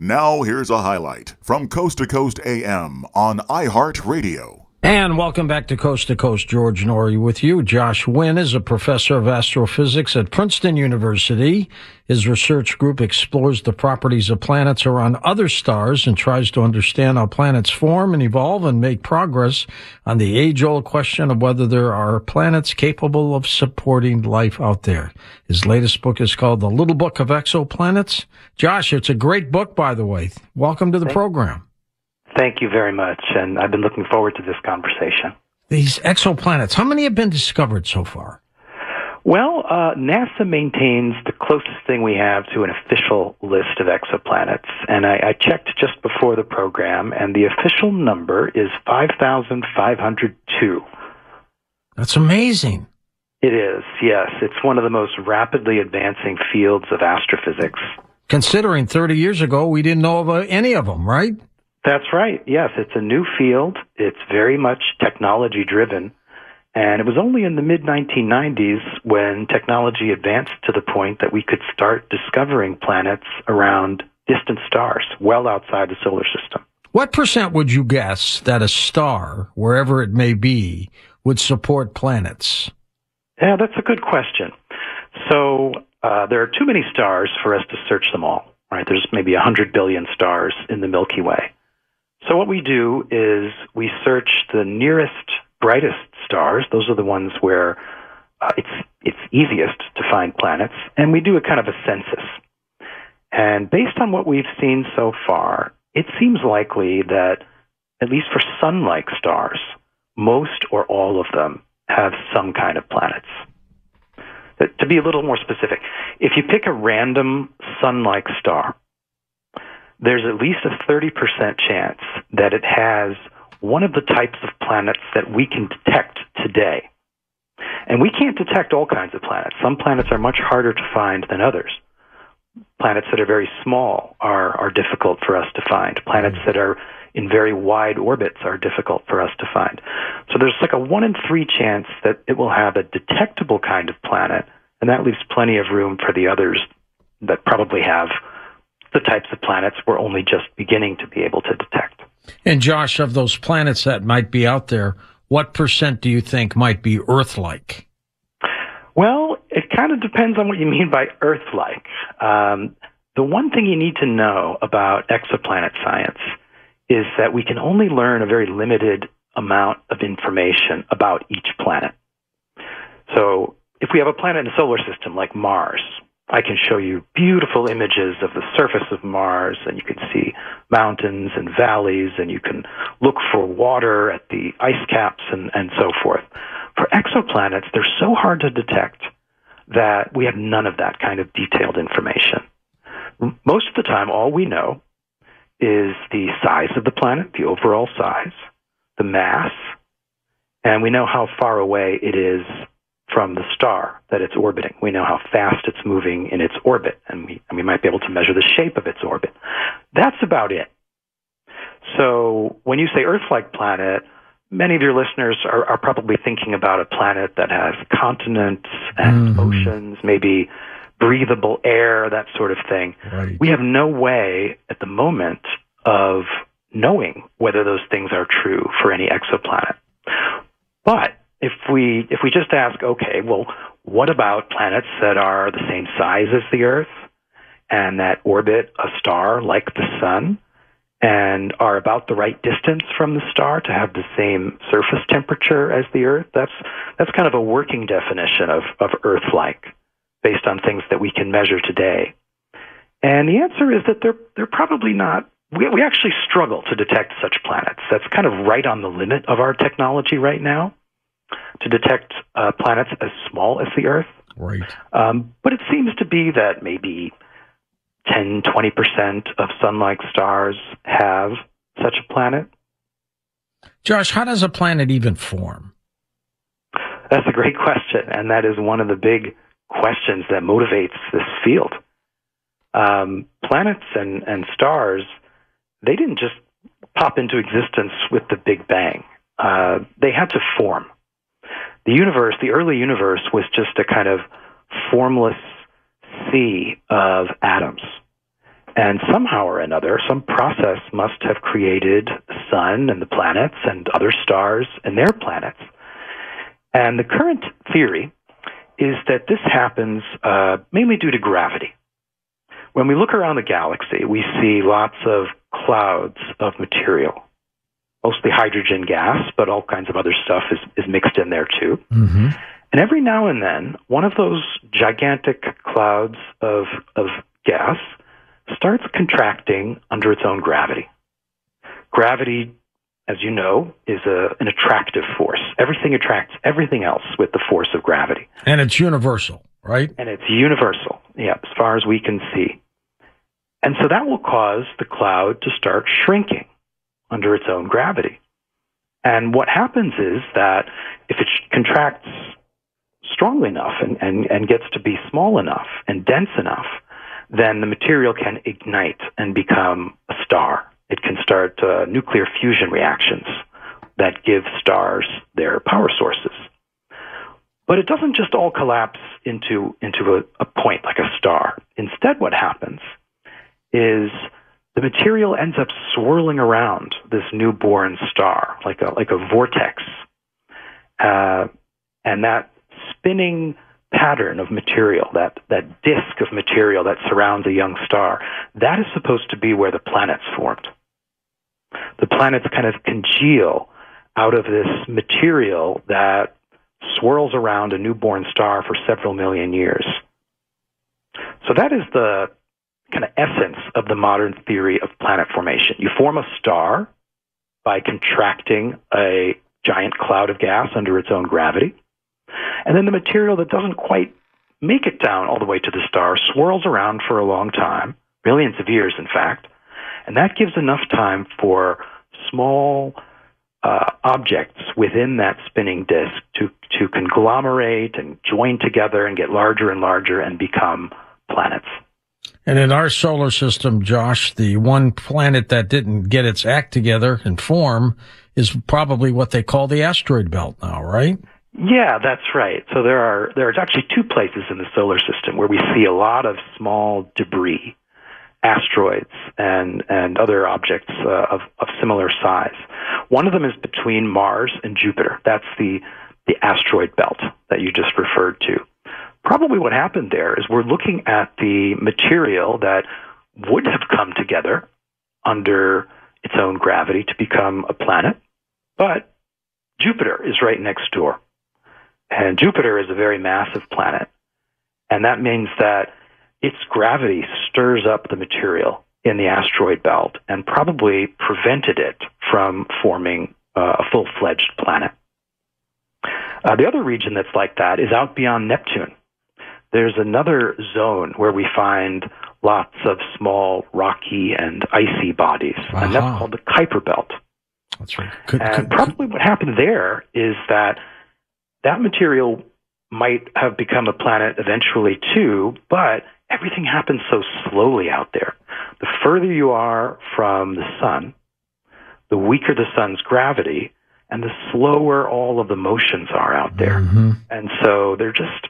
Now, here's a highlight from Coast to Coast AM on iHeartRadio. And welcome back to Coast to Coast. George Noory with you. Josh Winn is a professor of astrophysics at Princeton University. His research group explores the properties of planets around other stars and tries to understand how planets form and evolve and make progress on the age old question of whether there are planets capable of supporting life out there. His latest book is called The Little Book of Exoplanets. Josh, it's a great book, by the way. Welcome to the program. Thank you very much. And I've been looking forward to this conversation. These exoplanets, how many have been discovered so far? Well, uh, NASA maintains the closest thing we have to an official list of exoplanets. And I, I checked just before the program, and the official number is 5,502. That's amazing. It is, yes. It's one of the most rapidly advancing fields of astrophysics. Considering 30 years ago, we didn't know of uh, any of them, right? That's right. Yes, it's a new field. It's very much technology driven. And it was only in the mid 1990s when technology advanced to the point that we could start discovering planets around distant stars, well outside the solar system. What percent would you guess that a star, wherever it may be, would support planets? Yeah, that's a good question. So uh, there are too many stars for us to search them all. Right? There's maybe 100 billion stars in the Milky Way. So what we do is we search the nearest, brightest stars. Those are the ones where uh, it's it's easiest to find planets, and we do a kind of a census. And based on what we've seen so far, it seems likely that at least for sun-like stars, most or all of them have some kind of planets. To be a little more specific, if you pick a random sun-like star, there's at least a 30% chance that it has one of the types of planets that we can detect today. And we can't detect all kinds of planets. Some planets are much harder to find than others. Planets that are very small are, are difficult for us to find. Planets that are in very wide orbits are difficult for us to find. So there's like a one in three chance that it will have a detectable kind of planet, and that leaves plenty of room for the others that probably have the types of planets we're only just beginning to be able to detect. And Josh, of those planets that might be out there, what percent do you think might be Earth-like? Well, it kind of depends on what you mean by Earth-like. Um, the one thing you need to know about exoplanet science is that we can only learn a very limited amount of information about each planet. So, if we have a planet in the solar system like Mars, I can show you beautiful images of the surface of Mars, and you can see mountains and valleys, and you can look for water at the ice caps and, and so forth. For exoplanets, they're so hard to detect that we have none of that kind of detailed information. Most of the time, all we know is the size of the planet, the overall size, the mass, and we know how far away it is from the star that it's orbiting. We know how fast it's moving in its orbit, and we, and we might be able to measure the shape of its orbit. That's about it. So when you say Earth like planet, many of your listeners are, are, probably thinking about a planet that has continents and mm-hmm. oceans, maybe breathable air, that sort of thing. Right. We have no way at the moment of knowing whether those things are true for any exoplanet. But if we if we just ask, okay, well, what about planets that are the same size as the Earth and that orbit a star like the sun and are about the right distance from the star to have the same surface temperature as the Earth? That's that's kind of a working definition of, of Earth-like based on things that we can measure today. And the answer is that they're they're probably not we, we actually struggle to detect such planets. That's kind of right on the limit of our technology right now to detect uh, planets as small as the Earth. Right. Um, but it seems to be that maybe 10, 20% of sun like stars have such a planet. Josh, how does a planet even form? That's a great question. And that is one of the big questions that motivates this field. Um, planets and, and stars, they didn't just pop into existence with the Big Bang. Uh, they had to form the universe, the early universe, was just a kind of formless sea of atoms. And somehow or another, some process must have created the sun and the planets and other stars and their planets. And the current theory is that this happens uh, mainly due to gravity. When we look around the galaxy, we see lots of clouds of material mostly hydrogen gas, but all kinds of other stuff is, is mixed in there too. Mm-hmm. And every now and then, one of those gigantic clouds of, of gas starts contracting under its own gravity. Gravity, as you know, is a, an attractive force. Everything attracts everything else with the force of gravity. And it's universal, right? And it's universal, yeah, as far as we can see. And so that will cause the cloud to start shrinking under its own gravity. And what happens is that if it contracts strongly enough and, and, and gets to be small enough and dense enough, then the material can ignite and become a star. It can start uh, nuclear fusion reactions that give stars their power sources. But it doesn't just all collapse into, into a, a point like a star. Instead, what happens is the material ends up swirling around this newborn star like a like a vortex, uh, and that spinning pattern of material, that that disk of material that surrounds a young star, that is supposed to be where the planets formed. The planets kind of congeal out of this material that swirls around a newborn star for several million years. So that is the kind of essence of the modern theory of planet formation. You form a star by contracting a giant cloud of gas under its own gravity. And then the material that doesn't quite make it down all the way to the star swirls around for a long time, billions of years, in fact. And that gives enough time for small uh, objects within that spinning disk to, to conglomerate and join together and get larger and larger and become planets. And in our solar system, Josh, the one planet that didn't get its act together and form is probably what they call the asteroid belt now, right? Yeah, that's right. So there are there's actually two places in the solar system where we see a lot of small debris, asteroids and and other objects uh, of of similar size. One of them is between Mars and Jupiter. That's the the asteroid belt that you just referred to probably what happened there is we're looking at the material that would have come together under its own gravity to become a planet, but Jupiter is right next door. And Jupiter is a very massive planet. And that means that its gravity stirs up the material in the asteroid belt and probably prevented it from forming uh, a full fledged planet. Uh, the other region that's like that is out beyond Neptune. There's another zone where we find lots of small rocky and icy bodies, uh-huh. and that's called the Kuiper Belt. That's right. Could, and could, probably could... what happened there is that that material might have become a planet eventually too, but everything happens so slowly out there. The further you are from the sun, the weaker the sun's gravity, and the slower all of the motions are out there. Mm-hmm. And so they're just,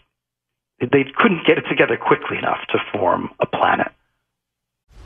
they couldn't get it together quickly enough to form a planet.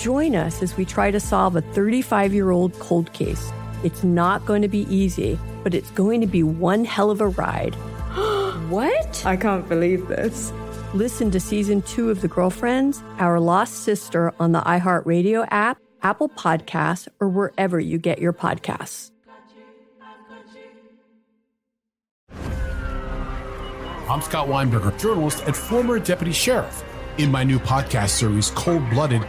Join us as we try to solve a 35 year old cold case. It's not going to be easy, but it's going to be one hell of a ride. what? I can't believe this. Listen to season two of The Girlfriends, Our Lost Sister on the iHeartRadio app, Apple Podcasts, or wherever you get your podcasts. I'm Scott Weinberger, journalist and former deputy sheriff. In my new podcast series, Cold Blooded,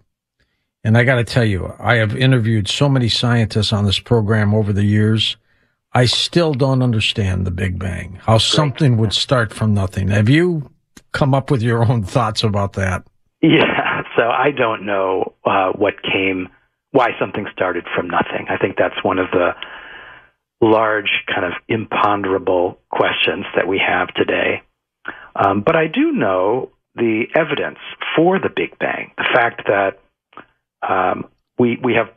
And I got to tell you, I have interviewed so many scientists on this program over the years. I still don't understand the Big Bang, how something would start from nothing. Have you come up with your own thoughts about that? Yeah. So I don't know uh, what came, why something started from nothing. I think that's one of the large, kind of imponderable questions that we have today. Um, but I do know the evidence for the Big Bang, the fact that um, we we have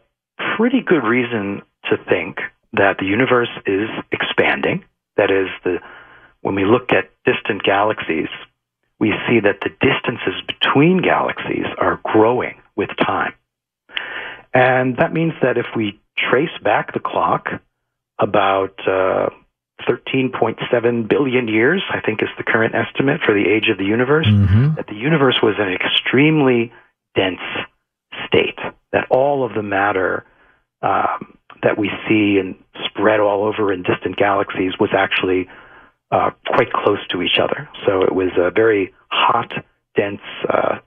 pretty good reason to think that the universe is expanding. That is, the when we look at distant galaxies, we see that the distances between galaxies are growing with time, and that means that if we trace back the clock about uh, 13.7 billion years, I think is the current estimate for the age of the universe, Mm-hmm. that the universe was an extremely dense state, that all of the matter um, that we see and spread all over in distant galaxies was actually uh, quite close to each other. So it was a very hot, dense uh,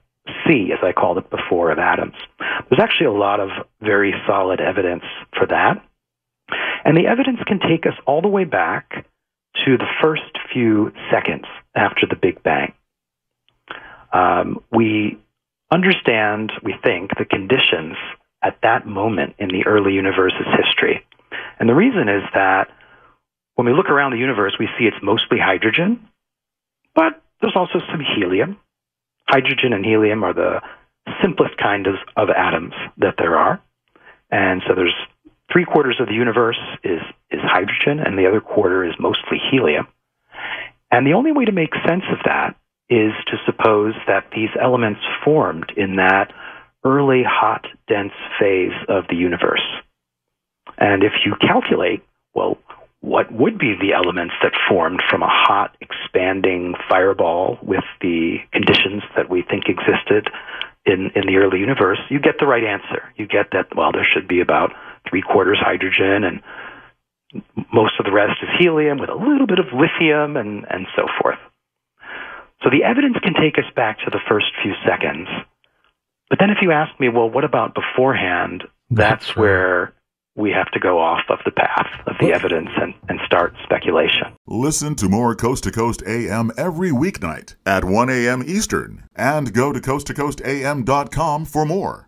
sea, as I called it before, of atoms. There's actually a lot of very solid evidence for that. And the evidence can take us all the way back to the first few seconds after the Big Bang. Um, we understand, we think, the conditions at that moment in the early universe's history. And the reason is that when we look around the universe, we see it's mostly hydrogen, but there's also some helium. Hydrogen and helium are the simplest kind of, of atoms that there are. And so there's three quarters of the universe is, is hydrogen, and the other quarter is mostly helium. And the only way to make sense of that is to suppose that these elements formed in that early hot, dense phase of the universe. And if you calculate, well, what would be the elements that formed from a hot, expanding fireball with the conditions that we think existed in, in the early universe, you get the right answer. You get that, well, there should be about three quarters hydrogen and most of the rest is helium with a little bit of lithium and, and so forth. So the evidence can take us back to the first few seconds. But then if you ask me, well, what about beforehand? That's, That's where we have to go off of the path of the evidence and, and start speculation. Listen to more Coast to Coast AM every weeknight at 1 a.m. Eastern and go to coasttocoastam.com for more.